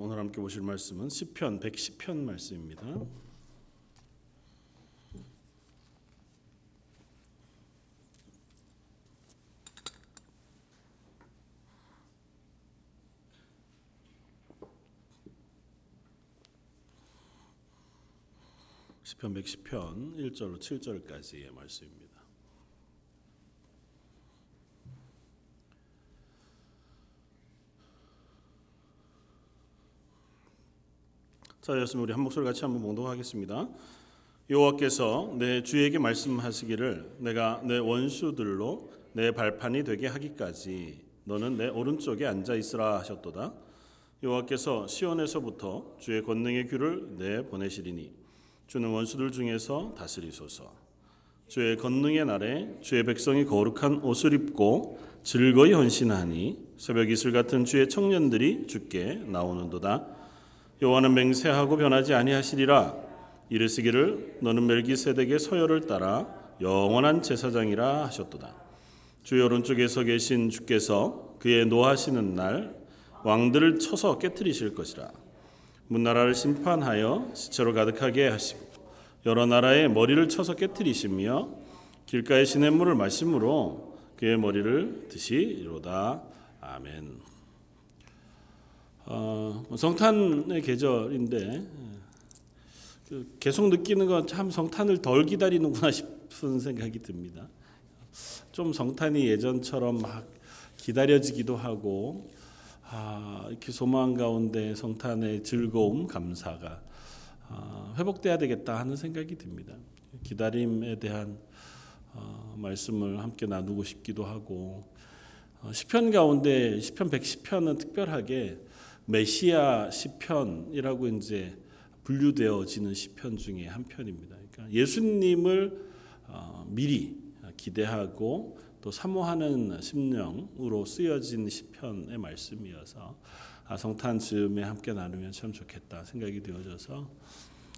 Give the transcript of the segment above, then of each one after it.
오늘 함께 보실 말씀은 시편 110편 말씀입니다. 시편 110편 1절로 7절까지의 말씀입니다. 자, 였으면 우리 한 목소리 같이 한번 봉독하겠습니다. 여호와께서 내 주에게 말씀하시기를 내가 내 원수들로 내 발판이 되게 하기까지 너는 내 오른쪽에 앉아 있으라 하셨도다. 여호와께서 시온에서부터 주의 권능의 귀를 내 보내시리니 주는 원수들 중에서 다스리소서. 주의 권능의 날에 주의 백성이 거룩한 옷을 입고 즐거이 헌신하니 새벽 이슬 같은 주의 청년들이 주께 나오는도다. 여호와는 맹세하고 변하지 아니하시리라. 이르시기를 너는 멜기세덱의 서열을 따라 영원한 제사장이라 하셨도다. 주의 오른쪽에 서 계신 주께서 그의 노하시는 날 왕들을 쳐서 깨뜨리실 것이라. 문나라를 심판하여 시체로 가득하게 하시고 여러 나라의 머리를 쳐서 깨뜨리시며 길가의 시냇물을 마심으로 그의 머리를 드시리로다. 아멘. 어, 성탄의 계절인데 그 계속 느끼는 건 참 성탄을 덜 기다리는구나 싶은 생각이 듭니다. 좀 성탄이 예전처럼 막 기다려지기도 하고 아, 이렇게 소망 가운데 성탄의 즐거움, 감사가 아, 회복돼야 되겠다 하는 생각이 듭니다. 기다림에 대한 어, 말씀을 함께 나누고 싶기도 하고 어, 시편 가운데 시편 110편은 특별하게 메시아 시편이라고 이제 분류되어지는 시편 중에 한 편입니다. 그러니까 예수님을 어, 미리 기대하고 또 사모하는 심령으로 쓰여진 시편의 말씀이어서 아, 성탄 즈음에 함께 나누면 참 좋겠다 생각이 되어져서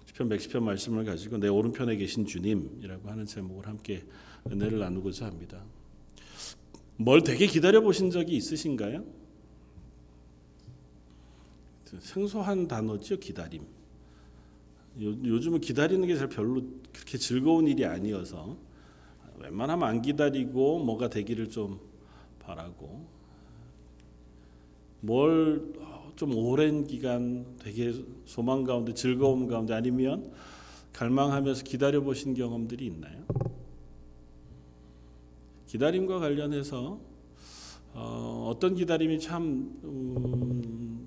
시편 110편 말씀을 가지고 내 오른편에 계신 주님이라고 하는 제목을 함께 은혜를 나누고자 합니다. 뭘 되게 기다려 보신 적이 있으신가요? 생소한 단어죠 기다림. 요, 즘은 기다리는 게 잘 별로 그렇게 즐거운 일이 아니어서 웬만하면 안 기다리고 뭐가 되기를 좀 바라고 뭘 좀 오랜 기간 되게 소망 가운데 즐거움 가운데 아니면 갈망하면서 기다려 보신 경험들이 있나요? 기다림과 관련해서 어, 떤 기다림이 참 음,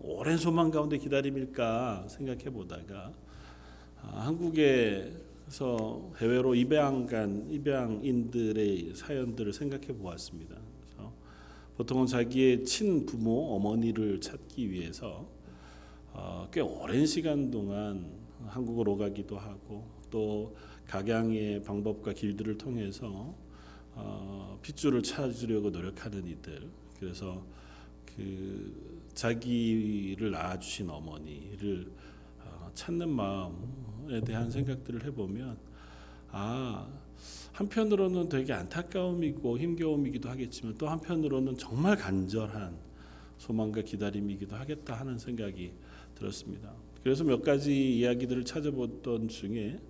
오랜 소망 가운데 기다림일까 생각해 보다가 아, 한국에서 해외로 입양 간 입양인들의 사연들을 생각해 보았습니다. 보통은 자기의 친부모 어머니를 찾기 위해서 어, 꽤 오랜 시간 동안 한국으로 가기도 하고 또 각양의 방법과 길들을 통해서 어, 핏줄을 찾으려고 노력하는 이들. 그래서 그 자기를 낳아주신 어머니를 어, 찾는 마음에 대한 생각들을 해보면 아 한편으로는 되게 안타까움이고 힘겨움이기도 하겠지만 또 한편으로는 정말 간절한 소망과 기다림이기도 하겠다 하는 생각이 들었습니다. 그래서 몇 가지 이야기들을 찾아보던 중에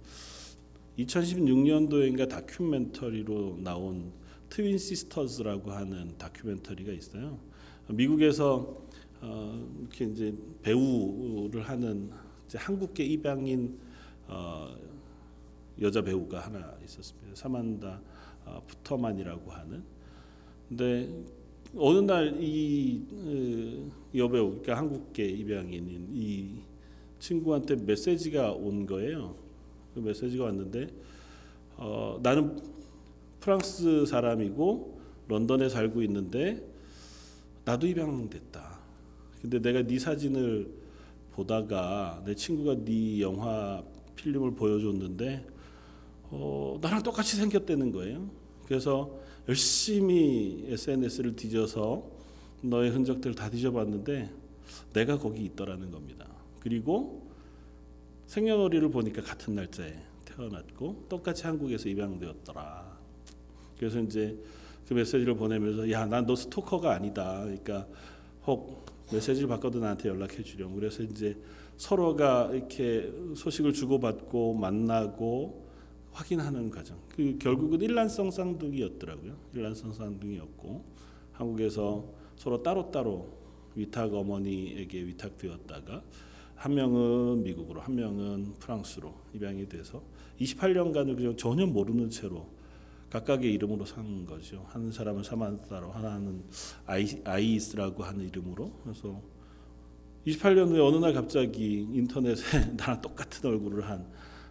2016년도인가 다큐멘터리로 나온 트윈 시스터즈라고 하는 다큐멘터리가 있어요. 미국에서 어, 이렇게 이제 배우를 하는 이제 한국계 입양인 어, 여자 배우가 하나 있었습니다. 사만다 어, 푸터만이라고 하는. 근데 어느 날이 그, 여배우, 그러니까 한국계 입양인인 이 친구한테 메시지가 온 거예요. 그 메시지가 왔는데 어, 나는 프랑스 사람이고 런던에 살고 있는데 나도 입양됐다. 근데 내가 네 사진을 보다가 내 친구가 네 영화 필름을 보여줬는데 어, 나랑 똑같이 생겼다는 거예요. 그래서 열심히 SNS를 뒤져서 너의 흔적들을 다 뒤져봤는데 내가 거기 있더라는 겁니다. 그리고 생년월일을 보니까 같은 날짜에 태어났고 똑같이 한국에서 입양되었더라. 그래서 이제 그 메시지를 보내면서 야, 난 너 스토커가 아니다. 그러니까 혹 메시지를 받거든 나한테 연락해 주렴. 그래서 이제 서로가 이렇게 소식을 주고받고 만나고 확인하는 과정. 그 결국은 일란성 쌍둥이였더라고요. 일란성 쌍둥이였고 한국에서 서로 따로따로 위탁 어머니에게 위탁되었다가 한 명은 미국으로 한 명은 프랑스로 입양이 돼서 28년간을 그냥 전혀 모르는 채로 각각의 이름으로 산 거죠. 한 사람은 사만타로 하나는 아이, 아이 스라고 하는 이름으로 그래서 28년 후에 어느 날 갑자기 인터넷에 나랑 똑같은 얼굴을 한,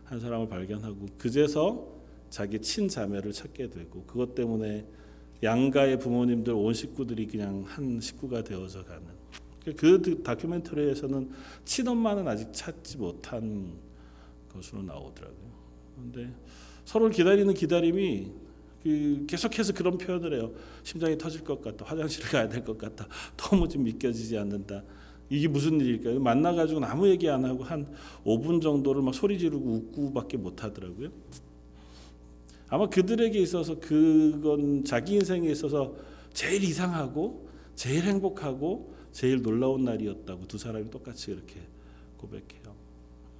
한 사람을 발견하고 그제서 자기 친자매를 찾게 되고 그것 때문에 양가의 부모님들 온 식구들이 그냥 한 식구가 되어져 가는 그 다큐멘터리에서는 친엄마는 아직 찾지 못한 것으로 나오더라고요. 그런데 서로를 기다리는 기다림이 그 계속해서 그런 표현을 해요. 심장이 터질 것 같다. 화장실을 가야 될 것 같다. 너무 좀 믿겨지지 않는다. 이게 무슨 일일까요? 만나가지고 아무 얘기 안 하고 한 5분 정도를 막 소리 지르고 웃고밖에 못 하더라고요. 아마 그들에게 있어서 그건 자기 인생에 있어서 제일 이상하고 제일 행복하고 제일 놀라운 날이었다고 두 사람이 똑같이 이렇게 고백해요.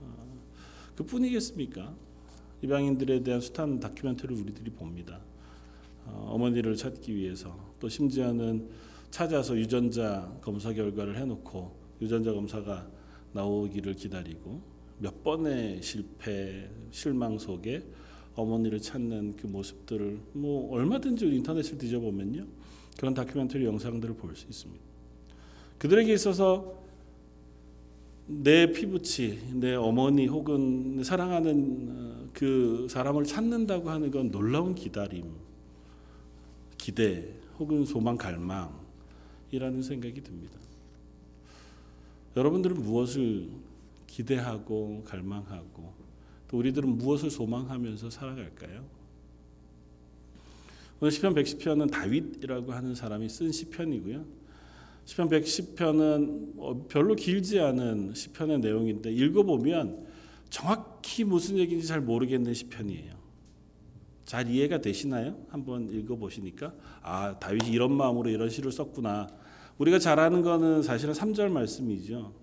어, 그뿐이겠습니까? 이방인들에 대한 숱한 다큐멘터리를 우리들이 봅니다. 어, 어머니를 찾기 위해서 또 심지어는 찾아서 유전자 검사 결과를 해놓고 유전자 검사가 나오기를 기다리고 몇 번의 실패 실망 속에 어머니를 찾는 그 모습들을 뭐 얼마든지 인터넷을 뒤져보면요 그런 다큐멘터리 영상들을 볼 수 있습니다. 그들에게 있어서 내 피부치, 내 어머니 혹은 사랑하는 어, 그 사람을 찾는다고 하는 건 놀라운 기다림, 기대 혹은 소망, 갈망이라는 생각이 듭니다. 여러분들은 무엇을 기대하고 갈망하고 또 우리들은 무엇을 소망하면서 살아갈까요? 오늘 시편 110편은 다윗이라고 하는 사람이 쓴 시편이고요. 시편 110편은 어, 별로 길지 않은 시편의 내용인데 읽어보면 정확히 무슨 얘기인지 잘 모르겠는 시편이에요. 잘 이해가 되시나요? 한번 읽어보시니까 아 다윗이 이런 마음으로 이런 시를 썼구나. 우리가 잘 아는 거는 사실은 3절 말씀이죠.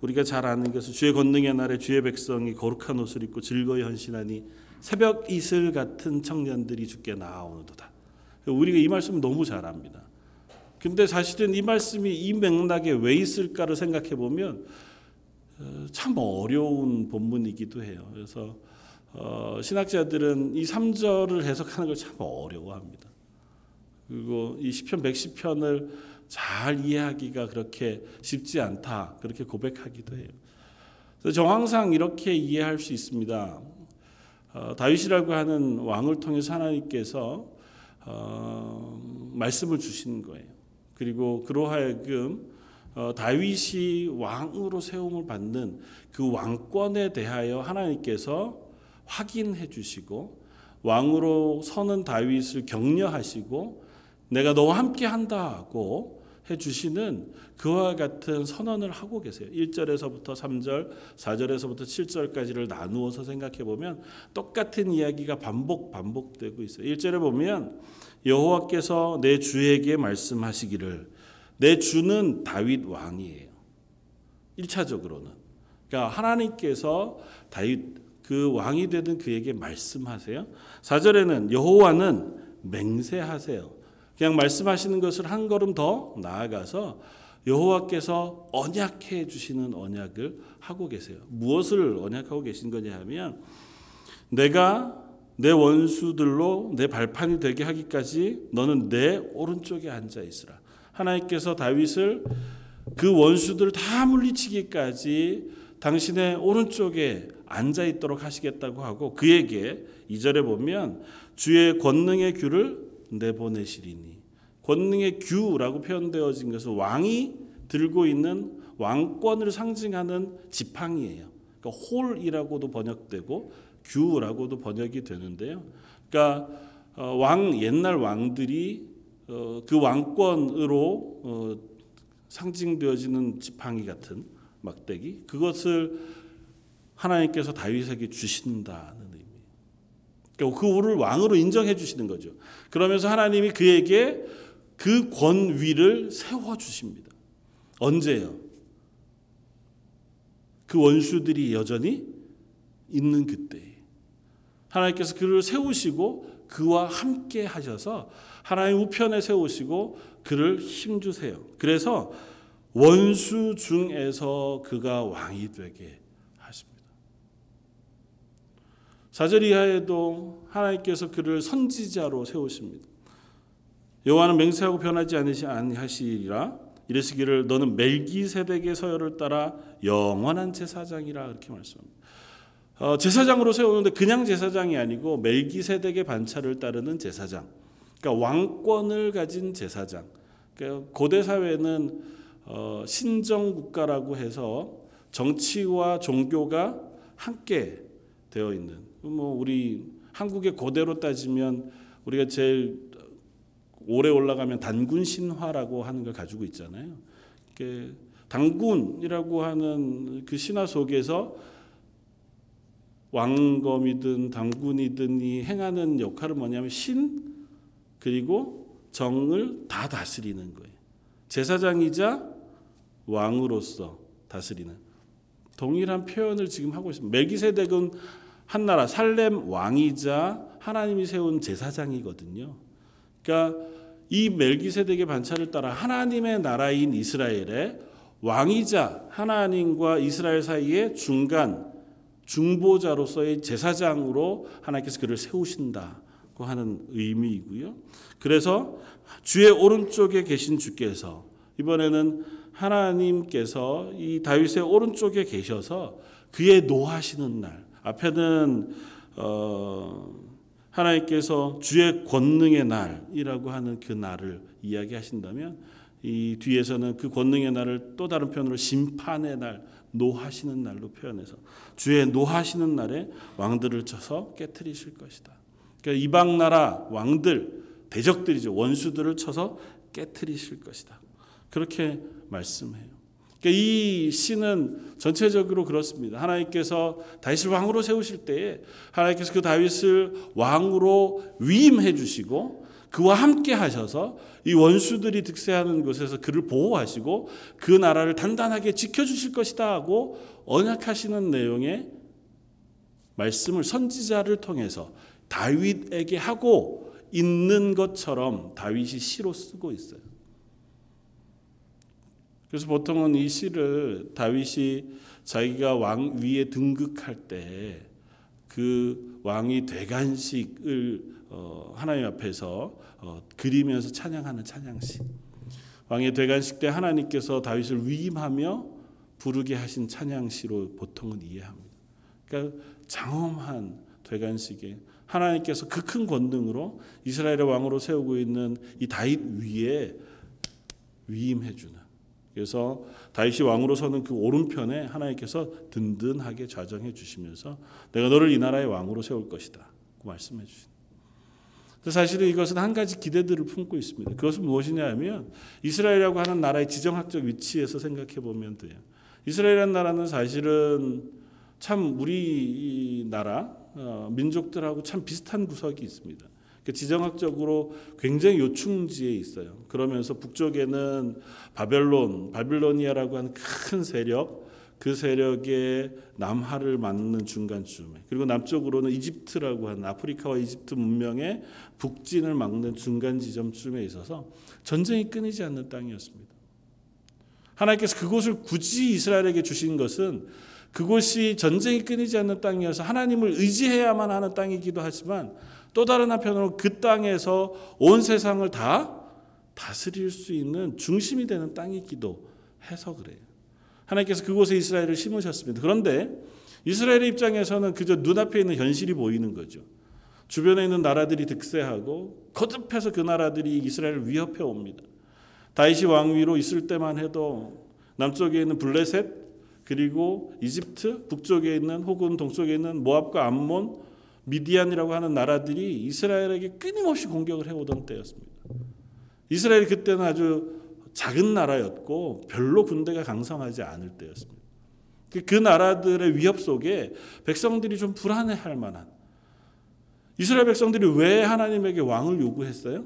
우리가 잘 아는 것은 주의 권능의 날에 주의 백성이 거룩한 옷을 입고 즐거이 헌신하니 새벽 이슬 같은 청년들이 주께 나아오는도다. 우리가 이 말씀을 너무 잘 압니다. 근데 사실은 이 말씀이 이 맥락에 왜 있을까를 생각해 보면 어, 참 어려운 본문이기도 해요. 그래서 어, 신학자들은 이 3절을 해석하는 걸 참 어려워합니다. 그리고 이 시편 110편을 잘 이해하기가 그렇게 쉽지 않다. 그렇게 고백하기도 해요. 그래서 정황상 이렇게 이해할 수 있습니다. 어, 다윗이라고 하는 왕을 통해서 하나님께서 어, 말씀을 주시는 거예요. 그리고 그로하여금 어, 다윗이 왕으로 세움을 받는 그 왕권에 대하여 하나님께서 확인해 주시고 왕으로 서는 다윗을 격려하시고 내가 너와 함께 한다고 해 주시는 그와 같은 선언을 하고 계세요. 1절에서부터 3절, 4절에서부터 7절까지를 나누어서 생각해 보면 똑같은 이야기가 반복 반복되고 있어요. 1절에 보면 여호와께서 내 주에게 말씀하시기를 내 주는 다윗 왕이에요. 1차적으로는 그러니까 하나님께서 다윗 그 왕이 되는 그에게 말씀하세요. 4절에는 여호와는 맹세하세요. 그냥 말씀하시는 것을 한 걸음 더 나아가서 여호와께서 언약해 주시는 언약을 하고 계세요. 무엇을 언약하고 계신 거냐 하면 내가 내 원수들로 내 발판이 되게 하기까지 너는 내 오른쪽에 앉아 있으라. 하나님께서 다윗을 그 원수들 다 물리치기까지 당신의 오른쪽에 앉아 있도록 하시겠다고 하고 그에게 이절에 보면 주의 권능의 규를 내보내시리니 권능의 규라고 표현되어진 것은 왕이 들고 있는 왕권을 상징하는 지팡이에요. 그러니까 홀이라고도 번역되고 규라고도 번역이 되는데요. 그러니까 어, 왕 옛날 왕들이 어, 그 왕권으로 어, 상징되어지는 지팡이 같은 막대기 그것을 하나님께서 다윗에게 주신다는 의미. 그러니까 그를 왕으로 인정해 주시는 거죠. 그러면서 하나님이 그에게 그 권위를 세워 주십니다. 언제요? 그 원수들이 여전히 있는 그때. 하나님께서 그를 세우시고 그와 함께 하셔서 하나님 우편에 세우시고 그를 힘 주세요. 그래서 원수 중에서 그가 왕이 되게 4절 이하에도 하나님께서 그를 선지자로 세우십니다. 여호와는 맹세하고 변하지 아니하시리라 이르시기를 너는 멜기세덱의 서열을 따라 영원한 제사장이라 이렇게 말씀합니다. 어, 제사장으로 세우는데 그냥 제사장이 아니고 멜기세덱의 반차를 따르는 제사장. 그러니까 왕권을 가진 제사장. 그러니까 고대 사회는 어, 신정 국가라고 해서 정치와 종교가 함께 되어 있는 뭐 우리 한국의 고대로 따지면 우리가 제일 오래 올라가면 단군 신화라고 하는 걸 가지고 있잖아요. 그 단군이라고 하는 그 신화 속에서 왕검이든 당군이든 이 행하는 역할은 뭐냐면 신 그리고 정을 다 다스리는 거예요. 제사장이자 왕으로서 다스리는 동일한 표현을 지금 하고 있습니다. 멜기세덱은 한 나라 살렘 왕이자 하나님이 세운 제사장이거든요. 그러니까 이 멜기세덱의 반차를 따라 하나님의 나라인 이스라엘의 왕이자 하나님과 이스라엘 사이의 중간 중보자로서의 제사장으로 하나님께서 그를 세우신다고 하는 의미이고요. 그래서 주의 오른쪽에 계신 주께서 이번에는 하나님께서 이 다윗의 오른쪽에 계셔서 그의 노하시는 날 앞에는 어 하나님께서 주의 권능의 날이라고 하는 그 날을 이야기하신다면 이 뒤에서는 그 권능의 날을 또 다른 표현으로 심판의 날, 노하시는 날로 표현해서 주의 노하시는 날에 왕들을 쳐서 깨뜨리실 것이다. 그러니까 이방 나라 왕들, 대적들이죠. 원수들을 쳐서 깨뜨리실 것이다. 그렇게 말씀해요. 그러니까 이 시는 전체적으로 그렇습니다. 하나님께서 다윗을 왕으로 세우실 때에 하나님께서 그 다윗을 왕으로 위임해 주시고 그와 함께 하셔서 이 원수들이 득세하는 곳에서 그를 보호하시고 그 나라를 단단하게 지켜주실 것이다 하고 언약하시는 내용의 말씀을 선지자를 통해서 다윗에게 하고 있는 것처럼 다윗이 시로 쓰고 있어요. 그래서 보통은 이 시를 다윗이 자기가 왕 위에 등극할 때 그 왕이 대관식을 어, 하나님 앞에서 어, 그리면서 찬양하는 찬양시. 왕의 대관식 때 하나님께서 다윗을 위임하며 부르게 하신 찬양시로 보통은 이해합니다. 그러니까 장엄한 대관식에 하나님께서 그 큰 권능으로 이스라엘의 왕으로 세우고 있는 이 다윗 위에 위임해 주는 그래서 다윗이 왕으로 서는 그 오른편에 하나님께서 든든하게 좌정해 주시면서 내가 너를 이 나라의 왕으로 세울 것이다. 고 말씀해 주신. 사실은 이것은 한 가지 기대들을 품고 있습니다. 그것은 무엇이냐 하면 이스라엘이라고 하는 나라의 지정학적 위치에서 생각해 보면 돼요. 이스라엘이라는 나라는 사실은 참 우리 나라 어, 민족들하고 참 비슷한 구석이 있습니다. 그 지정학적으로 굉장히 요충지에 있어요. 그러면서 북쪽에는 바벨론, 바빌로니아라고 하는 큰 세력, 그 세력의 남하를 맞는 중간쯤에 그리고 남쪽으로는 이집트라고 하는 아프리카와 이집트 문명의 북진을 막는 중간 지점쯤에 있어서 전쟁이 끊이지 않는 땅이었습니다. 하나님께서 그곳을 굳이 이스라엘에게 주신 것은 그곳이 전쟁이 끊이지 않는 땅이어서 하나님을 의지해야만 하는 땅이기도 하지만 또 다른 한편으로 그 땅에서 온 세상을 다 다스릴 수 있는 중심이 되는 땅이기도 해서 그래요. 하나님께서 그곳에 이스라엘을 심으셨습니다. 그런데 이스라엘의 입장에서는 그저 눈앞에 있는 현실이 보이는 거죠. 주변에 있는 나라들이 득세하고 거듭해서 그 나라들이 이스라엘을 위협해 옵니다. 다윗이 왕위로 있을 때만 해도 남쪽에 있는 블레셋 그리고 이집트 북쪽에 있는 혹은 동쪽에 있는 모압과 암몬 미디안이라고 하는 나라들이 이스라엘에게 끊임없이 공격을 해오던 때였습니다. 이스라엘이 그때는 아주 작은 나라였고 별로 군대가 강성하지 않을 때였습니다. 그 나라들의 위협 속에 백성들이 좀 불안해할 만한 이스라엘 백성들이 왜 하나님에게 왕을 요구했어요?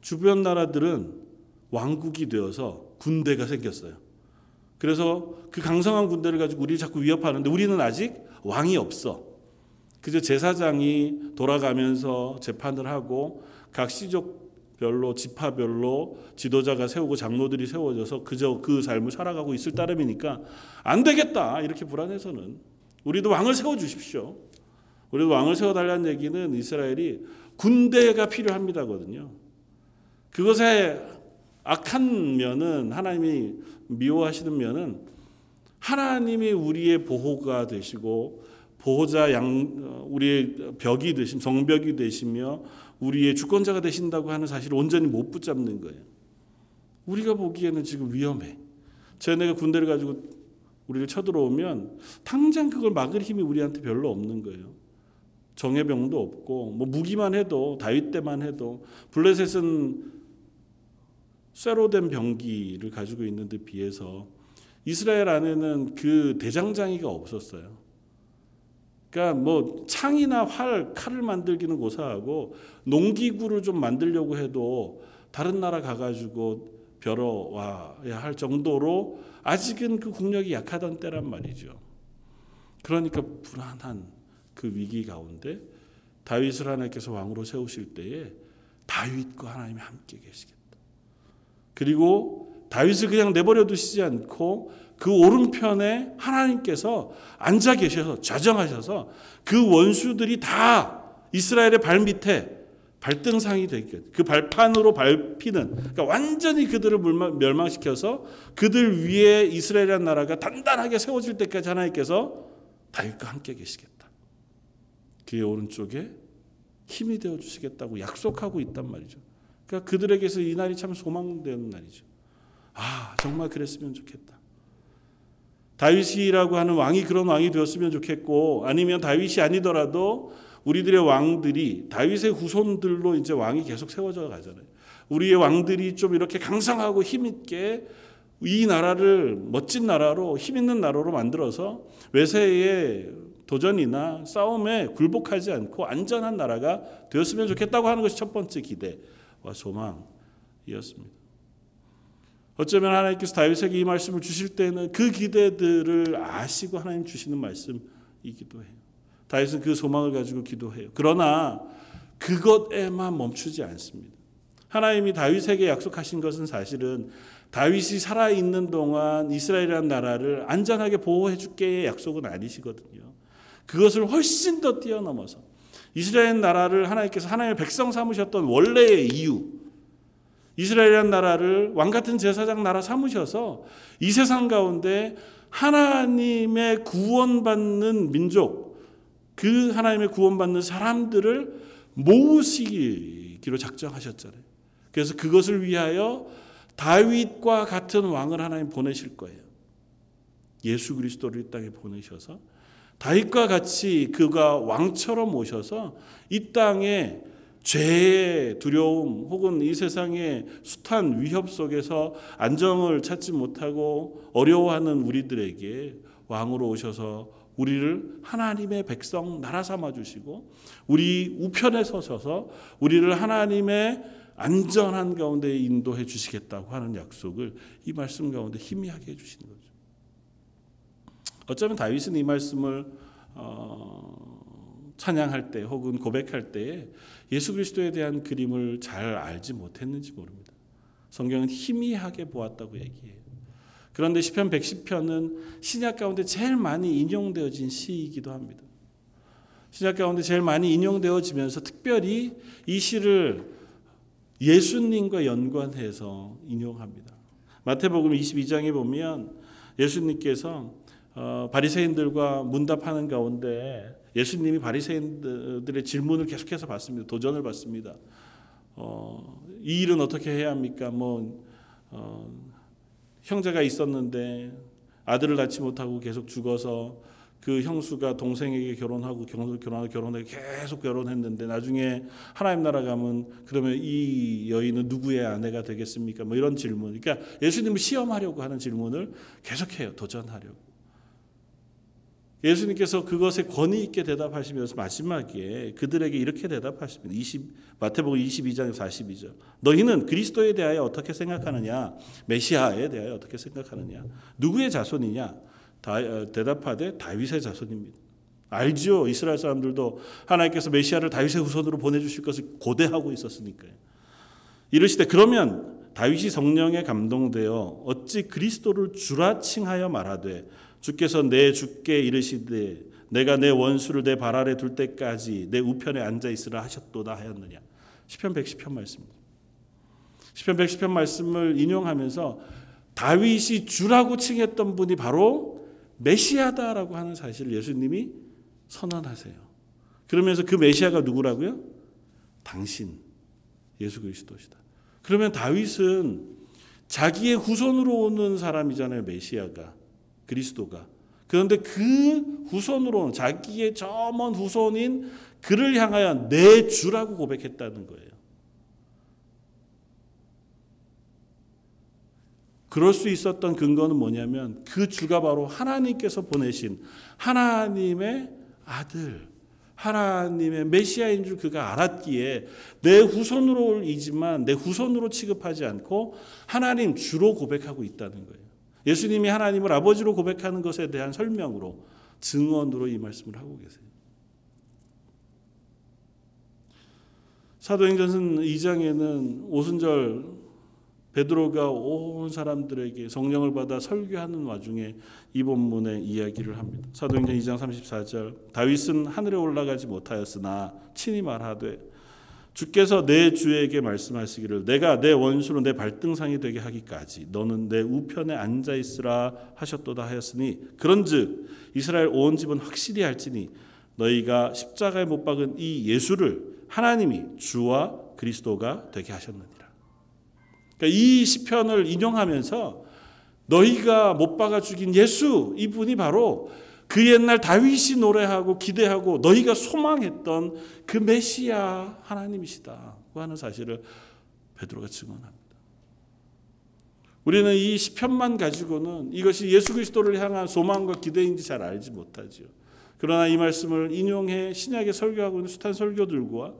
주변 나라들은 왕국이 되어서 군대가 생겼어요. 그래서 그 강성한 군대를 가지고 우리를 자꾸 위협하는데 우리는 아직 왕이 없어. 그저 제사장이 돌아가면서 재판을 하고 각 시족별로 지파별로 지도자가 세우고 장로들이 세워져서 그저 그 삶을 살아가고 있을 따름이니까 안 되겠다 이렇게 불안해서는 우리도 왕을 세워 주십시오. 우리도 왕을 세워 달라는 얘기는 이스라엘이 군대가 필요합니다거든요. 그것에 악한 면은 하나님이 미워하시는 면은 하나님이 우리의 보호가 되시고 보호자 양 우리의 벽이 되심 성벽이 되시며 우리의 주권자가 되신다고 하는 사실을 온전히 못 붙잡는 거예요. 우리가 보기에는 지금 위험해. 쟤네가 군대를 가지고 우리를 쳐들어오면 당장 그걸 막을 힘이 우리한테 별로 없는 거예요. 정예병도 없고 뭐 무기만 해도 다윗 때만 해도 블레셋은 쇠로 된 병기를 가지고 있는데 비해서 이스라엘 안에는 그 대장장이가 없었어요. 그러니까 뭐 창이나 활, 칼을 만들기는 고사하고 농기구를 좀 만들려고 해도 다른 나라 가가지고 벼러와야 할 정도로 아직은 그 국력이 약하던 때란 말이죠. 그러니까 불안한 그 위기 가운데 다윗을 하나님께서 왕으로 세우실 때에 다윗과 하나님이 함께 계시겠다. 그리고 다윗을 그냥 내버려 두시지 않고 그 오른편에 하나님께서 앉아 계셔서 좌정하셔서 그 원수들이 다 이스라엘의 발 밑에 발등상이 되게 그 발판으로 밟히는 그러니까 완전히 그들을 멸망시켜서 그들 위에 이스라엘이라는 나라가 단단하게 세워질 때까지 하나님께서 다윗과 함께 계시겠다. 그의 오른쪽에 힘이 되어 주시겠다고 약속하고 있단 말이죠. 그러니까 그들에게서 이 날이 참 소망되는 날이죠. 아, 정말 그랬으면 좋겠다. 다윗이라고 하는 왕이 그런 왕이 되었으면 좋겠고 아니면 다윗이 아니더라도 우리들의 왕들이 다윗의 후손들로 이제 왕이 계속 세워져 가잖아요. 우리의 왕들이 좀 이렇게 강성하고 힘 있게 이 나라를 멋진 나라로 힘 있는 나라로 만들어서 외세의 도전이나 싸움에 굴복하지 않고 안전한 나라가 되었으면 좋겠다고 하는 것이 첫 번째 기대와 소망이었습니다. 어쩌면 하나님께서 다윗에게 이 말씀을 주실 때는 그 기대들을 아시고 하나님 주시는 말씀이기도 해요. 다윗은 그 소망을 가지고 기도해요. 그러나 그것에만 멈추지 않습니다. 하나님이 다윗에게 약속하신 것은 사실은 다윗이 살아 있는 동안 이스라엘이라는 나라를 안전하게 보호해 줄게의 약속은 아니시거든요. 그것을 훨씬 더 뛰어넘어서 이스라엘 나라를 하나님께서 하나님의 백성 삼으셨던 원래의 이유 이스라엘이라는 나라를 왕 같은 제사장 나라 삼으셔서 이 세상 가운데 하나님의 구원받는 민족, 그 하나님의 구원받는 사람들을 모으시기로 작정하셨잖아요. 그래서 그것을 위하여 다윗과 같은 왕을 하나님 보내실 거예요. 예수 그리스도를 이 땅에 보내셔서 다윗과 같이 그가 왕처럼 오셔서 이 땅에 죄의 두려움 혹은 이 세상의 숱한 위협 속에서 안정을 찾지 못하고 어려워하는 우리들에게 왕으로 오셔서 우리를 하나님의 백성 나라 삼아 주시고 우리 우편에 서셔서 우리를 하나님의 안전한 가운데 인도해 주시겠다고 하는 약속을 이 말씀 가운데 희미하게 해 주시는 거죠. 어쩌면 다윗은 이 말씀을 어, 찬양할 때 혹은 고백할 때에 예수 그리스도에 대한 그림을 잘 알지 못했는지 모릅니다. 성경은 희미하게 보았다고 얘기해요. 그런데 시편 110편은 신약 가운데 제일 많이 인용되어진 시이기도 합니다. 신약 가운데 제일 많이 인용되어지면서 특별히 이 시를 예수님과 연관해서 인용합니다. 마태복음 22장에 보면 예수님께서 어, 바리새인들과 문답하는 가운데 예수님이 바리새인들의 질문을 계속해서 받습니다. 도전을 받습니다. 어, 이 일은 어떻게 해야 합니까? 뭐 어, 형제가 있었는데 아들을 낳지 못하고 계속 죽어서 그 형수가 동생에게 결혼하고 결혼 결혼하고 결혼하고 계속 결혼했는데 나중에 하나님 나라 가면 그러면 이 여인은 누구의 아내가 되겠습니까? 뭐 이런 질문. 그러니까 예수님을 시험하려고 하는 질문을 계속해요. 도전하려고. 예수님께서 그것에 권위 있게 대답하시면서 마지막에 그들에게 이렇게 대답하십니다. 20, 마태복음 22장 42절. 너희는 그리스도에 대하여 어떻게 생각하느냐? 메시아에 대하여 어떻게 생각하느냐? 누구의 자손이냐? 다, 어, 대답하되 다윗의 자손입니다. 알지요. 이스라엘 사람들도 하나님께서 메시아를 다윗의 후손으로 보내주실 것을 고대하고 있었으니까요. 이르시되 그러면 다윗이 성령에 감동되어 어찌 그리스도를 주라 칭하여 말하되 주께서 내 주께 이르시되 내가 내 원수를 내 발 아래 둘 때까지 내 우편에 앉아 있으라 하셨도다 하였느냐. 시편 110편 말씀입니다. 시편 110편 말씀을 인용하면서 다윗이 주라고 칭했던 분이 바로 메시아다라고 하는 사실을 예수님이 선언하세요. 그러면서 그 메시아가 누구라고요? 당신 예수 그리스도시다. 그러면 다윗은 자기의 후손으로 오는 사람이잖아요. 메시아가 그리스도가. 그런데 그 후손으로는 자기의 저 먼 후손인 그를 향하여 내 주라고 고백했다는 거예요. 그럴 수 있었던 근거는 뭐냐면 그 주가 바로 하나님께서 보내신 하나님의 아들, 하나님의 메시아인 줄 그가 알았기에 내 후손으로이지만 내 후손으로 취급하지 않고 하나님 주로 고백하고 있다는 거예요. 예수님이 하나님을 아버지로 고백하는 것에 대한 설명으로 증언으로 이 말씀을 하고 계세요. 사도행전 2장에는 오순절 베드로가 온 사람들에게 성령을 받아 설교하는 와중에 이 본문의 이야기를 합니다. 사도행전 2장 34절 다윗은 하늘에 올라가지 못하였으나 친히 말하되 주께서 내 주에게 말씀하시기를 내가 내 원수로 내 발등상이 되게 하기까지 너는 내 우편에 앉아 있으라 하셨도다 하였으니 그런즉 이스라엘 온 집은 확실히 알지니 너희가 십자가에 못 박은 이 예수를 하나님이 주와 그리스도가 되게 하셨느니라. 그러니까 이 시편을 인용하면서 너희가 못 박아 죽인 예수 이분이 바로 그 옛날 다윗이 노래하고 기대하고 너희가 소망했던 그 메시아 하나님이시다고 하는 사실을 베드로가 증언합니다. 우리는 이 시편만 가지고는 이것이 예수 그리스도를 향한 소망과 기대인지 잘 알지 못하지요. 그러나 이 말씀을 인용해 신약에 설교하고 있는 숱한 설교들과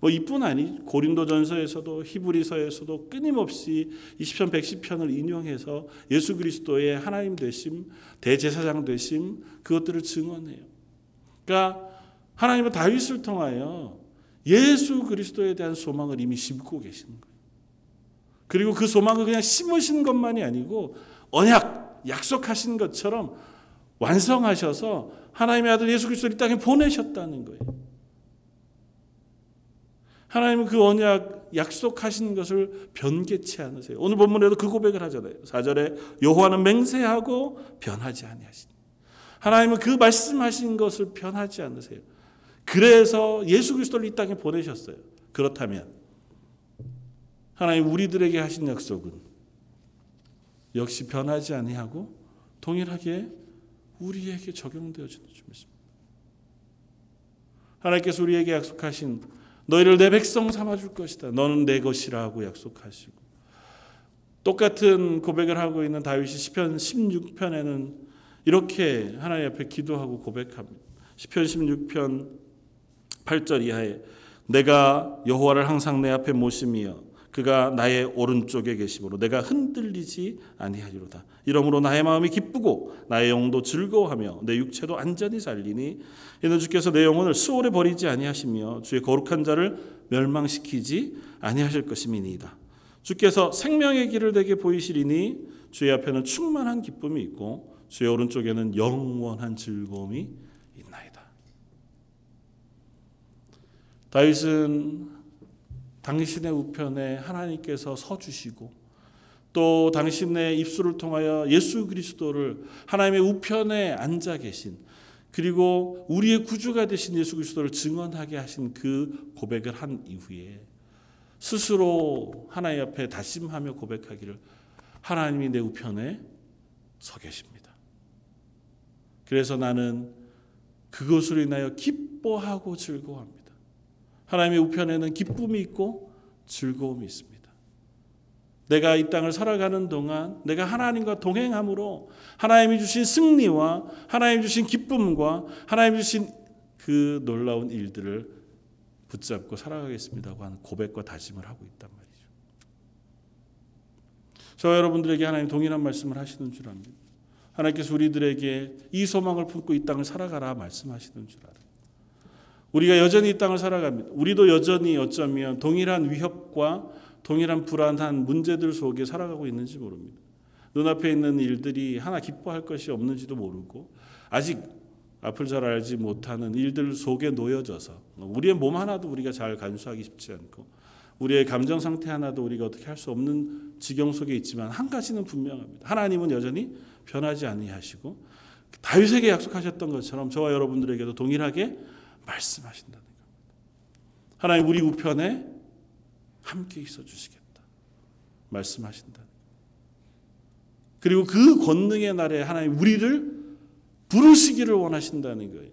뭐 이뿐 아니 고린도전서에서도 히브리서에서도 끊임없이 20편 110편을 인용해서 예수 그리스도의 하나님 되심, 대제사장 되심 그것들을 증언해요. 그러니까 하나님은 다윗을 통하여 예수 그리스도에 대한 소망을 이미 심고 계시는 거예요. 그리고 그 소망을 그냥 심으신 것만이 아니고 언약 약속하신 것처럼 완성하셔서 하나님의 아들 예수 그리스도를 이 땅에 보내셨다는 거예요. 하나님은 그 언약 약속하신 것을 변개치 않으세요. 오늘 본문에도 그 고백을 하잖아요. 4절에 여호와는 맹세하고 변하지 아니하시니. 하나님은 그 말씀하신 것을 변하지 않으세요. 그래서 예수 그리스도를 이 땅에 보내셨어요. 그렇다면 하나님 우리들에게 하신 약속은 역시 변하지 아니하고 동일하게 우리에게 적용되어지는 줄 믿습니다. 하나님께서 우리에게 약속하신 너희를 내 백성 삼아 줄 것이다. 너는 내 것이라고 약속하시고 똑같은 고백을 하고 있는 다윗이 시편 16편에는 이렇게 하나님 앞에 기도하고 고백합니다. 시편 16편 8절 이하에 내가 여호와를 항상 내 앞에 모심이여 그가 나의 오른쪽에 계심으로 내가 흔들리지 아니하리로다. 이러므로 나의 마음이 기쁘고 나의 영도 즐거워하며 내 육체도 안전히 살리니 이는 주께서 내 영혼을 수월에 버리지 아니하시며 주의 거룩한 자를 멸망시키지 아니하실 것임이니이다. 주께서 생명의 길을 되게 보이시리니 주의 앞에는 충만한 기쁨이 있고 주의 오른쪽에는 영원한 즐거움이 있나이다. 다윗은 당신의 우편에 하나님께서 서 주시고 또 당신의 입술을 통하여 예수 그리스도를 하나님의 우편에 앉아 계신 그리고 우리의 구주가 되신 예수 그리스도를 증언하게 하신 그 고백을 한 이후에 스스로 하나님 앞에 다짐하며 고백하기를 하나님이 내 우편에 서 계십니다. 그래서 나는 그것으로 인하여 기뻐하고 즐거워합니다. 하나님의 우편에는 기쁨이 있고 즐거움이 있습니다. 내가 이 땅을 살아가는 동안 내가 하나님과 동행함으로 하나님이 주신 승리와 하나님이 주신 기쁨과 하나님이 주신 그 놀라운 일들을 붙잡고 살아가겠습니다고 하는 고백과 다짐을 하고 있단 말이죠. 저 여러분들에게 하나님 동일한 말씀을 하시는 줄 압니다. 하나님께서 우리들에게 이 소망을 품고 이 땅을 살아가라 말씀하시는 줄 알아요. 우리가 여전히 이 땅을 살아갑니다. 우리도 여전히 어쩌면 동일한 위협과 동일한 불안한 문제들 속에 살아가고 있는지 모릅니다. 눈앞에 있는 일들이 하나 기뻐할 것이 없는지도 모르고 아직 앞을 잘 알지 못하는 일들 속에 놓여져서 우리의 몸 하나도 우리가 잘 간수하기 쉽지 않고 우리의 감정 상태 하나도 우리가 어떻게 할 수 없는 지경 속에 있지만 한 가지는 분명합니다. 하나님은 여전히 변하지 아니하시고 다윗에게 약속하셨던 것처럼 저와 여러분들에게도 동일하게 말씀하신다는 겁니다. 하나님 우리 우편에 함께 있어 주시겠다. 말씀하신다. 그리고 그 권능의 날에 하나님 우리를 부르시기를 원하신다는 거예요.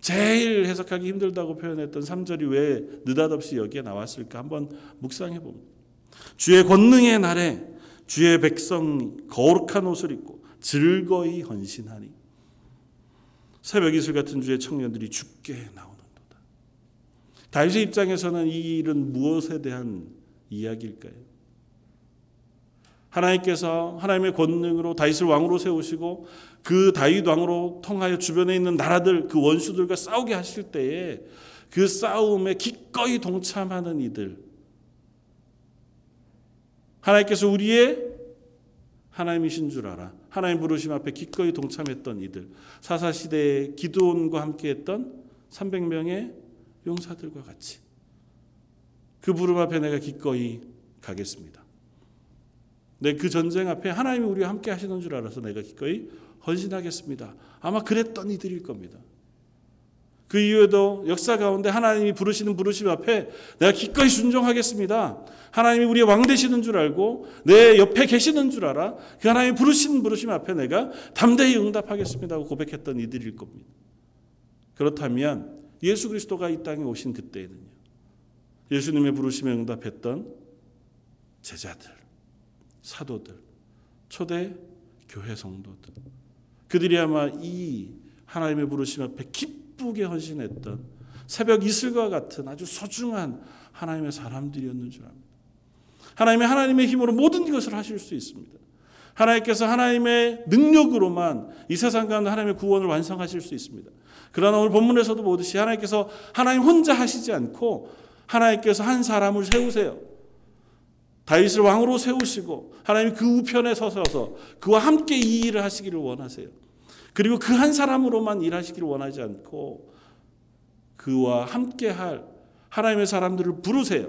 제일 해석하기 힘들다고 표현했던 3절이 왜 느닷없이 여기에 나왔을까 한번 묵상해 봅니다. 주의 권능의 날에 주의 백성 거룩한 옷을 입고 즐거이 헌신하니 새벽 이슬 같은 주의 청년들이 죽게 나오는도다. 다윗의 입장에서는 이 일은 무엇에 대한 이야기일까요? 하나님께서 하나님의 권능으로 다윗을 왕으로 세우시고 그 다윗 왕으로 통하여 주변에 있는 나라들 그 원수들과 싸우게 하실 때에 그 싸움에 기꺼이 동참하는 이들 하나님께서 우리의 하나님이신 줄 알아 하나님 부르심 앞에 기꺼이 동참했던 이들 사사 시대에 기드온과 함께했던 300명의 용사들과 같이 그 부름 앞에 내가 기꺼이 가겠습니다. 내 그 전쟁 앞에 하나님이 우리와 함께 하시는 줄 알아서 내가 기꺼이 헌신하겠습니다. 아마 그랬던 이들일 겁니다. 그 이후에도 역사 가운데 하나님이 부르시는 부르심 앞에 내가 기꺼이 순종하겠습니다. 하나님이 우리의 왕 되시는 줄 알고 내 옆에 계시는 줄 알아. 그 하나님이 부르시는 부르심 앞에 내가 담대히 응답하겠습니다 고 고백했던 이들일 겁니다. 그렇다면 예수 그리스도가 이 땅에 오신 그때에는요. 예수님의 부르심에 응답했던 제자들, 사도들, 초대 교회 성도들. 그들이 아마 이 하나님의 부르심 앞에 기쁘게 헌신했던 새벽 이슬과 같은 아주 소중한 하나님의 사람들이었는 줄 압니다. 하나님의 하나님의 힘으로 모든 것을 하실 수 있습니다. 하나님께서 하나님의 능력으로만 이 세상 가운데 하나님의 구원을 완성하실 수 있습니다. 그러나 오늘 본문에서도 보듯이 하나님께서 하나님 혼자 하시지 않고 하나님께서 한 사람을 세우세요. 다윗을 왕으로 세우시고 하나님 그 우편에 서셔서 그와 함께 이 일을 하시기를 원하세요. 그리고 그 한 사람으로만 일하시기를 원하지 않고 그와 함께 할 하나님의 사람들을 부르세요.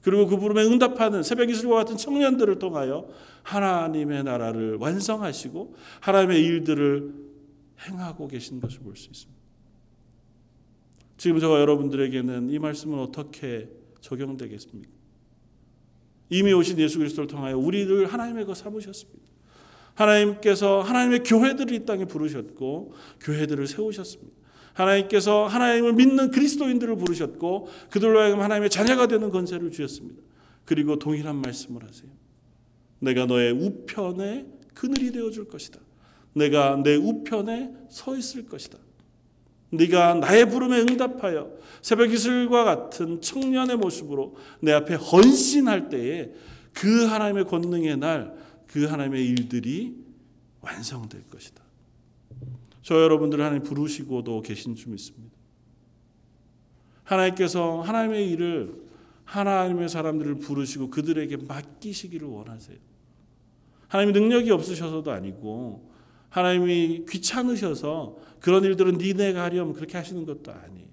그리고 그 부름에 응답하는 새벽 이슬과 같은 청년들을 통하여 하나님의 나라를 완성하시고 하나님의 일들을 행하고 계신 것을 볼 수 있습니다. 지금 저와 여러분들에게는 이 말씀은 어떻게 적용되겠습니까? 이미 오신 예수 그리스도를 통하여 우리를 하나님의 것 삼으셨습니다. 하나님께서 하나님의 교회들을 이 땅에 부르셨고 교회들을 세우셨습니다. 하나님께서 하나님을 믿는 그리스도인들을 부르셨고 그들로 하여금 하나님의 자녀가 되는 건세를 주셨습니다. 그리고 동일한 말씀을 하세요. 내가 너의 우편에 그늘이 되어 줄 것이다. 내가 내 우편에 서 있을 것이다. 네가 나의 부름에 응답하여 새벽 이슬과 같은 청년의 모습으로 내 앞에 헌신할 때에 그 하나님의 권능의 날, 그 하나님의 일들이 완성될 것이다. 저 여러분들 하나님 부르시고도 계신 줄 믿습니다. 하나님께서 하나님의 일을 하나님의 사람들을 부르시고 그들에게 맡기시기를 원하세요. 하나님이 능력이 없으셔서도 아니고 하나님이 귀찮으셔서 그런 일들은 니네가 하렴 그렇게 하시는 것도 아니에요.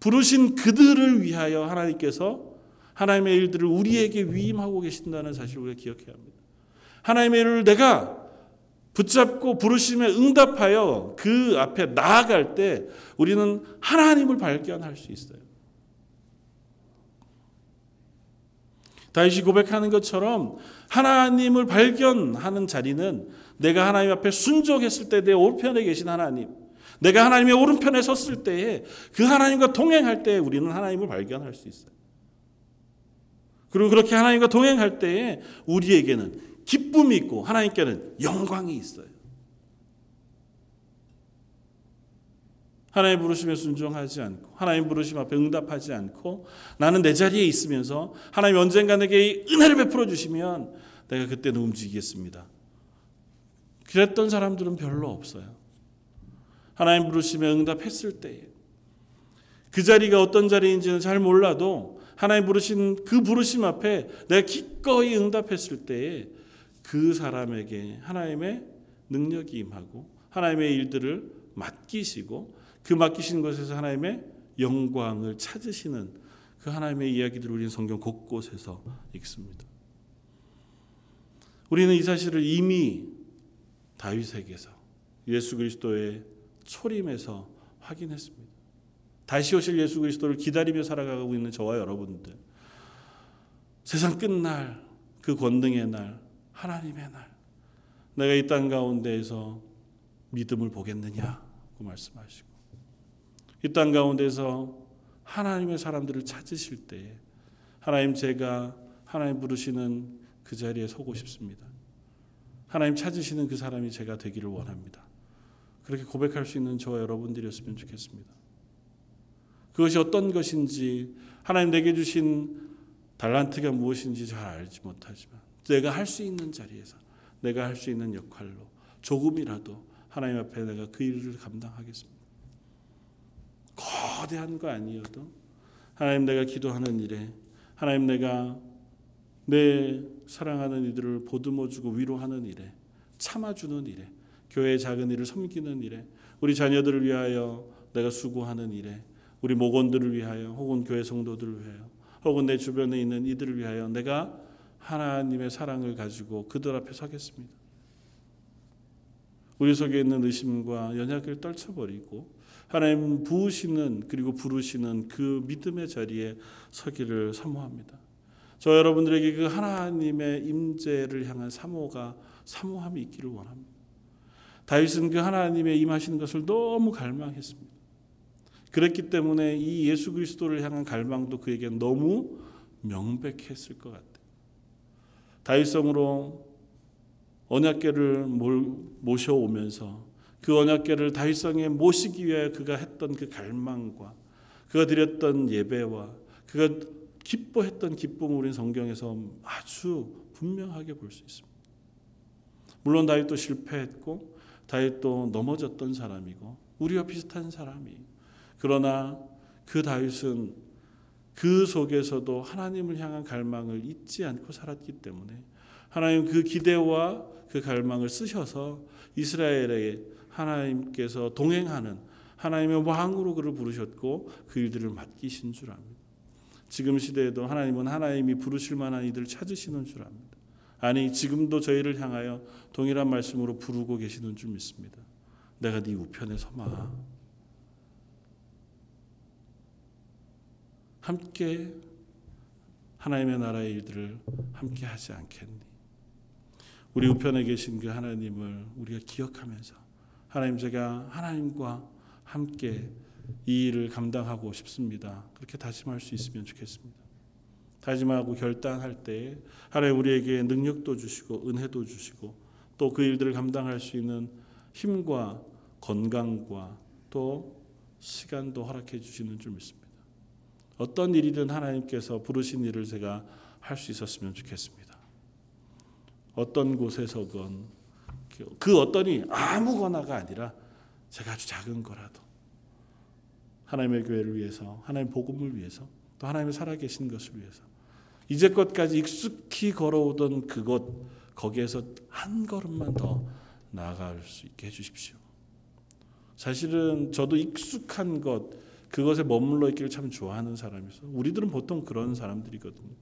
부르신 그들을 위하여 하나님께서 하나님의 일들을 우리에게 위임하고 계신다는 사실을 우리가 기억해야 합니다. 하나님의 일을 내가 붙잡고 부르심에 응답하여 그 앞에 나아갈 때 우리는 하나님을 발견할 수 있어요. 다윗이 고백하는 것처럼 하나님을 발견하는 자리는 내가 하나님 앞에 순종했을 때 내 오른편에 계신 하나님, 내가 하나님의 오른편에 섰을 때에 그 하나님과 동행할 때 우리는 하나님을 발견할 수 있어요. 그리고 그렇게 하나님과 동행할 때에 우리에게는 기쁨이 있고 하나님께는 영광이 있어요. 하나님 부르심에 순종하지 않고 하나님 부르심 앞에 응답하지 않고 나는 내 자리에 있으면서 하나님 언젠가 내게 이 은혜를 베풀어 주시면 내가 그때는 움직이겠습니다. 그랬던 사람들은 별로 없어요. 하나님 부르심에 응답했을 때에 그 자리가 어떤 자리인지는 잘 몰라도 하나님 부르신 그 부르심 앞에 내가 기꺼이 응답했을 때에 그 사람에게 하나님의 능력이 임하고 하나님의 일들을 맡기시고 그 맡기신 것에서 하나님의 영광을 찾으시는 그 하나님의 이야기들을 우리는 성경 곳곳에서 읽습니다. 우리는 이 사실을 이미 다윗에게서 예수 그리스도의 초림에서 확인했습니다. 다시 오실 예수 그리스도를 기다리며 살아가고 있는 저와 여러분들 세상 끝날 그 권능의 날 하나님의 날 내가 이 땅 가운데에서 믿음을 보겠느냐 고 말씀하시고 이 땅 가운데서 하나님의 사람들을 찾으실 때에 하나님 제가 하나님 부르시는 그 자리에 서고 싶습니다. 하나님 찾으시는 그 사람이 제가 되기를 원합니다. 그렇게 고백할 수 있는 저와 여러분들이었으면 좋겠습니다. 그것이 어떤 것인지 하나님 내게 주신 달란트가 무엇인지 잘 알지 못하지만 내가 할 수 있는 자리에서 내가 할 수 있는 역할로 조금이라도 하나님 앞에 내가 그 일을 감당하겠습니다. 거대한 거 아니어도 하나님 내가 기도하는 일에 하나님 내가 내 사랑하는 이들을 보듬어주고 위로하는 일에 참아주는 일에 교회의 작은 일을 섬기는 일에 우리 자녀들을 위하여 내가 수고하는 일에 우리 목원들을 위하여 혹은 교회 성도들을 위하여 혹은 내 주변에 있는 이들을 위하여 내가 하나님의 사랑을 가지고 그들 앞에 서겠습니다. 우리 속에 있는 의심과 연약을 떨쳐버리고 하나님 부으시는 그리고 부르시는 그 믿음의 자리에 서기를 사모합니다. 저 여러분들에게 그 하나님의 임재를 향한 사모가 사모함이 있기를 원합니다. 다윗은 그 하나님의 임하시는 것을 너무 갈망했습니다. 그랬기 때문에 이 예수 그리스도를 향한 갈망도 그에게 너무 명백했을 것 같아요. 다윗성으로 언약궤를 모셔오면서 그 언약궤를 다윗성에 모시기 위해 그가 했던 그 갈망과 그가 드렸던 예배와 그가 기뻐했던 기쁨을 우리는 성경에서 아주 분명하게 볼 수 있습니다. 물론 다윗도 실패했고 다윗도 넘어졌던 사람이고 우리와 비슷한 사람이 그러나 그 다윗은 그 속에서도 하나님을 향한 갈망을 잊지 않고 살았기 때문에 하나님 그 기대와 그 갈망을 쓰셔서 이스라엘에 하나님께서 동행하는 하나님의 왕으로 그를 부르셨고 그 일들을 맡기신 줄 압니다. 지금 시대에도 하나님은 하나님이 부르실 만한 이들을 찾으시는 줄 압니다. 아니 지금도 저희를 향하여 동일한 말씀으로 부르고 계시는 줄 믿습니다. 내가 네 우편에 서마. 함께 하나님의 나라의 일들을 함께 하지 않겠니? 우리 우편에 계신 그 하나님을 우리가 기억하면서 하나님 제가 하나님과 함께 이 일을 감당하고 싶습니다. 그렇게 다짐할 수 있으면 좋겠습니다. 다짐하고 결단할 때 하나님 우리에게 능력도 주시고 은혜도 주시고 또 그 일들을 감당할 수 있는 힘과 건강과 또 시간도 허락해 주시는 줄 믿습니다. 어떤 일이든 하나님께서 부르신 일을 제가 할 수 있었으면 좋겠습니다. 어떤 곳에서건 그 어떤이 아무거나가 아니라 제가 아주 작은 거라도 하나님의 교회를 위해서 하나님 복음을 위해서 또 하나님의 살아계신 것을 위해서 이제껏까지 익숙히 걸어오던 그곳 거기에서 한 걸음만 더 나아갈 수 있게 해주십시오. 사실은 저도 익숙한 것 그것에 머물러 있기를 참 좋아하는 사람이서 우리들은 보통 그런 사람들이거든요.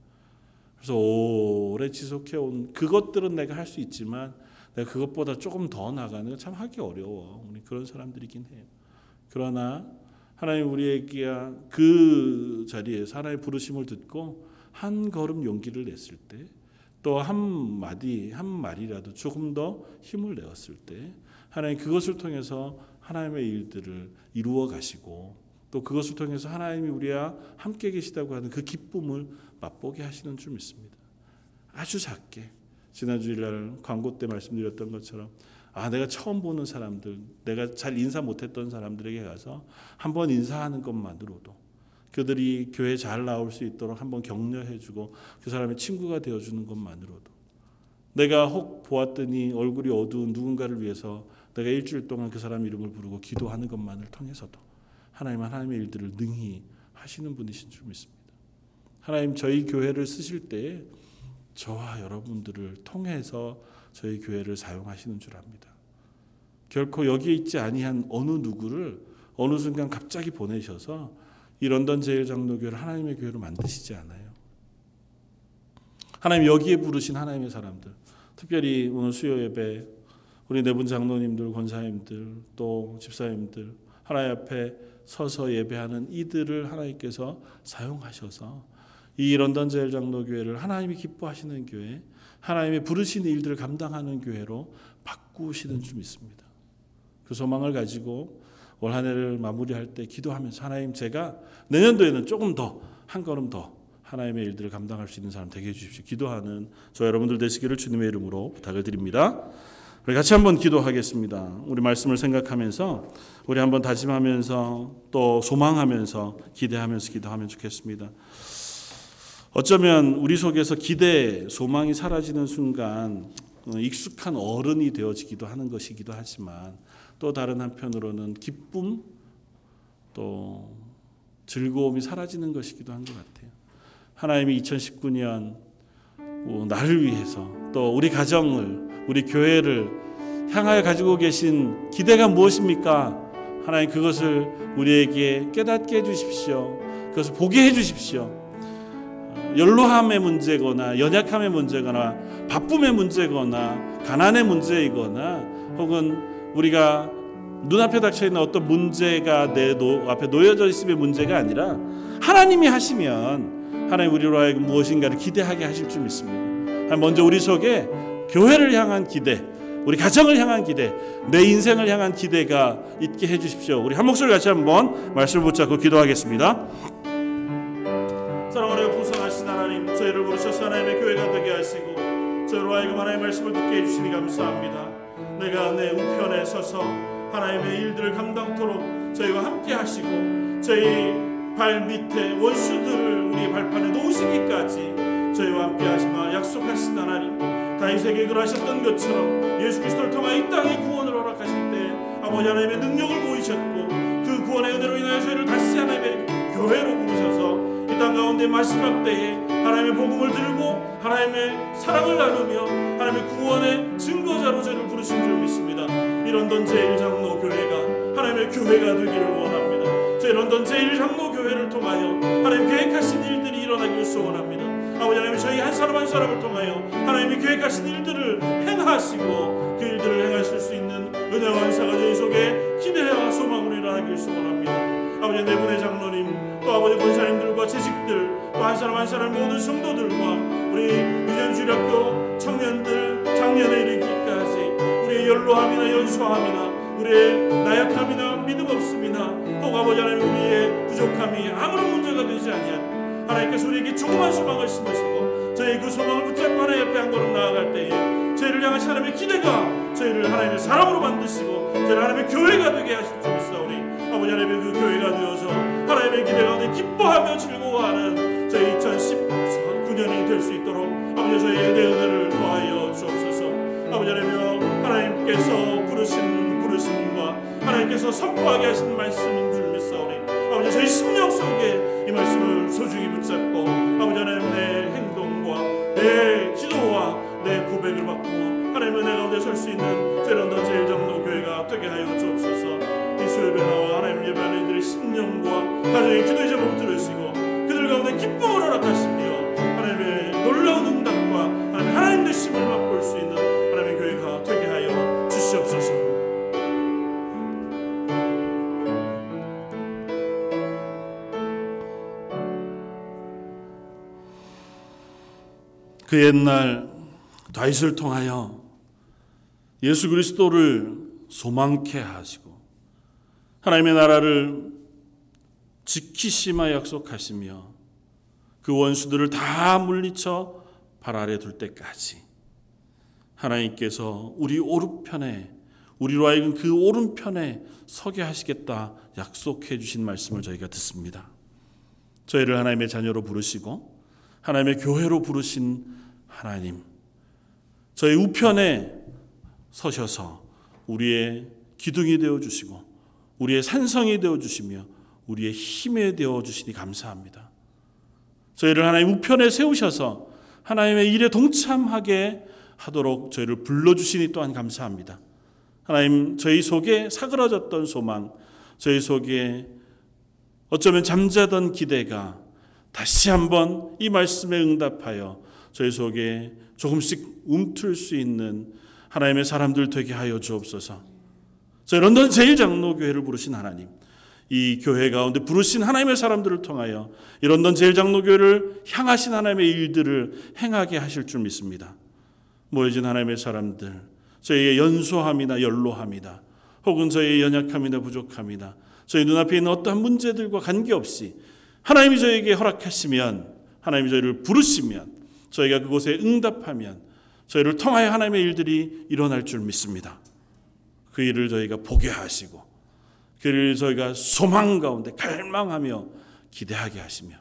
그래서 오래 지속해 온 그것들은 내가 할 수 있지만 내가 그것보다 조금 더 나가는 건 참 하기 어려워. 우리 그런 사람들이긴 해요. 그러나 하나님 우리에게 그 자리에서 하나님의 부르심을 듣고 한 걸음 용기를 냈을 때 또 한 마디 한 말이라도 조금 더 힘을 내었을 때 하나님 그것을 통해서 하나님의 일들을 이루어 가시고 또 그것을 통해서 하나님이 우리와 함께 계시다고 하는 그 기쁨을 맛보게 하시는 줄 믿습니다. 아주 작게 지난 주일날 광고 때 말씀드렸던 것처럼 아 내가 처음 보는 사람들, 내가 잘 인사 못했던 사람들에게 가서 한번 인사하는 것만으로도 그들이 교회 잘 나올 수 있도록 한번 격려해주고 그 사람의 친구가 되어주는 것만으로도 내가 혹 보았더니 얼굴이 어두운 누군가를 위해서 내가 일주일 동안 그 사람 이름을 부르고 기도하는 것만을 통해서도 하나님 하나님의 일들을 능히 하시는 분이신 줄 믿습니다. 하나님 저희 교회를 쓰실 때에 저와 여러분들을 통해서 저희 교회를 사용하시는 줄 압니다. 결코 여기에 있지 아니한 어느 누구를 어느 순간 갑자기 보내셔서 이 런던 제일 장로교회를 하나님의 교회로 만드시지 않아요. 하나님 여기에 부르신 하나님의 사람들, 특별히 오늘 수요 예배 우리 네분 장로님들, 권사님들, 또 집사님들 하나님 앞에 서서 예배하는 이들을 하나님께서 사용하셔서 이 런던 제일 장로교회를 하나님이 기뻐하시는 교회, 하나님의 부르신 일들을 감당하는 교회로 바꾸시는 줄 믿습니다. 그 소망을 가지고 올 한 해를 마무리할 때 기도하면서 하나님 제가 내년도에는 조금 더 한 걸음 더 하나님의 일들을 감당할 수 있는 사람 되게 해주십시오. 기도하는 저 여러분들 되시기를 주님의 이름으로 부탁을 드립니다. 우리 같이 한번 기도하겠습니다. 우리 말씀을 생각하면서 우리 한번 다짐하면서 또 소망하면서 기대하면서 기도하면 좋겠습니다. 어쩌면 우리 속에서 기대, 소망이 사라지는 순간 어, 익숙한 어른이 되어지기도 하는 것이기도 하지만 또 다른 한편으로는 기쁨 또 즐거움이 사라지는 것이기도 한 것 같아요. 하나님이 2019년 어, 나를 위해서 또 우리 가정을 우리 교회를 향하여 가지고 계신 기대가 무엇입니까? 하나님 그것을 우리에게 깨닫게 해 주십시오. 그것을 보게 해 주십시오. 연로함의 문제거나 연약함의 문제거나 바쁨의 문제거나 가난의 문제이거나 혹은 우리가 눈앞에 닥쳐 있는 어떤 문제가 내 앞에 놓여져 있음의 문제가 아니라 하나님이 하시면 하나님 우리로 하여금 무엇인가를 기대하게 하실 줄 믿습니다. 먼저 우리 속에 교회를 향한 기대, 우리 가정을 향한 기대, 내 인생을 향한 기대가 있게 해 주십시오. 우리 한 목소리 같이 한번 말씀을 붙잡고 기도하겠습니다. 사랑하는 풍성하신 하나님, 저희를 부르셔서 하나님의 교회가 되게 하시고 저희로 하여금 하나님의 말씀을 듣게 해 주시니 감사합니다. 내가 내 우편에 서서 하나님의 일들을 감당토록 저희와 함께 하시고 저희 발 밑에 원수들을 우리 발판에 놓으시기까지 저희와 함께 하시마 약속하신 하나님 다윗에게 그러하셨던 것처럼 예수 그리스도를 통하여 이 땅에 구원을 허락하실 때 아버지 하나님의 능력을 보이셨고 그 구원의 은혜로 인하여 저희를 다시 하나님의 교회로 부르셔서 땅 가운데 마지막 때에 하나님의 복음을 들고 하나님의 사랑을 나누며 하나님의 구원의 증거자로 저를 부르신 줄 믿습니다. 이 런던 제일장로 교회가 하나님의 교회가 되기를 원합니다. 저희 런던 제일장로 교회를 통하여 하나님 계획하신 일들이 일어나기를 소원합니다. 아버지 하나님 저희 한 사람 한 사람을 통하여 하나님이 계획하신 일들을 행하시고 그 일들을 행하실 수 있는 은혜와 은사가 저희 속에 기대와 소망으로 일어나기를 소원합니다. 아버지 네 분의 장로님 또 아버지 권사님들과 재직들 또 한 사람 한 사람 모든 성도들과 우리 유전주일학교 청년들 작년에 이르기까지 우리의 연로함이나 연소함이나 우리의 나약함이나 믿음 없음이나 혹 아버지 하나님 우리의 부족함이 아무런 문제가 되지 아니한 하나님께서 우리에게 조그만 소망을 심으시고 저희 그 소망을 붙잡고 하나님 옆에 한 걸음 나아갈 때에 저희를 향한 하나님의 기대가 저희를 하나님의 사람으로 만드시고 저희를 하나님의 교회가 되게 하실 줄 믿사오니 아버지 하나님의 그 교회가 되어서 하나님의 기대 가운데 기뻐하며 즐거워하는 저희 2019년이 될 수 있도록 아버지 저희의 내 은혜를 더하여 주옵소서. 아버지 하나님 하나님께서 부르신 부르심과 하나님께서 선포하게 하신 말씀인 줄 믿사오니 아버지 저희 심령 속에 이 말씀을 소중히 붙잡고 아버지 하나님 내 행동과 내 기도와 내 고백을 받고 하나님 은혜 가운데 설 수 있는 제런더 제일장로 교회가 되게 하여 주옵소서. 이 수요일에 나와 하나님 예배하는 이들의 심령과 가정의 기도의 제목 들으 그 옛날 다윗을 통하여 예수 그리스도를 소망케 하시고 하나님의 나라를 지키시마 약속하시며 그 원수들을 다 물리쳐 발 아래 둘 때까지 하나님께서 우리 오른편에 우리로 하여금 그 오른편에 서게 하시겠다 약속해 주신 말씀을 저희가 듣습니다. 저희를 하나님의 자녀로 부르시고 하나님의 교회로 부르신 하나님 저희 우편에 서셔서 우리의 기둥이 되어 주시고 우리의 산성이 되어 주시며 우리의 힘이 되어 주시니 감사합니다. 저희를 하나님 우편에 세우셔서 하나님의 일에 동참하게 하도록 저희를 불러 주시니 또한 감사합니다. 하나님 저희 속에 사그러졌던 소망, 저희 속에 어쩌면 잠자던 기대가 다시 한번 이 말씀에 응답하여 저희 속에 조금씩 움틀 수 있는 하나님의 사람들 되게 하여 주옵소서. 저희 런던 제일장로교회를 부르신 하나님, 이 교회 가운데 부르신 하나님의 사람들을 통하여 이 런던 제일장로교회를 향하신 하나님의 일들을 행하게 하실 줄 믿습니다. 모여진 하나님의 사람들, 저희의 연소함이나 연로함이다. 혹은 저희의 연약함이나 부족함이나 저희 눈앞에 있는 어떠한 문제들과 관계없이 하나님이 저에게 허락하시면 하나님이 저희를 부르시면 저희가 그곳에 응답하면 저희를 통하여 하나님의 일들이 일어날 줄 믿습니다. 그 일을 저희가 보게 하시고 그 일을 저희가 소망 가운데 갈망하며 기대하게 하시며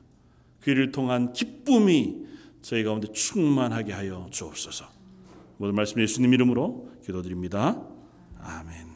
그 일을 통한 기쁨이 저희 가운데 충만하게 하여 주옵소서. 모든 말씀 예수님 이름으로 기도드립니다. 아멘.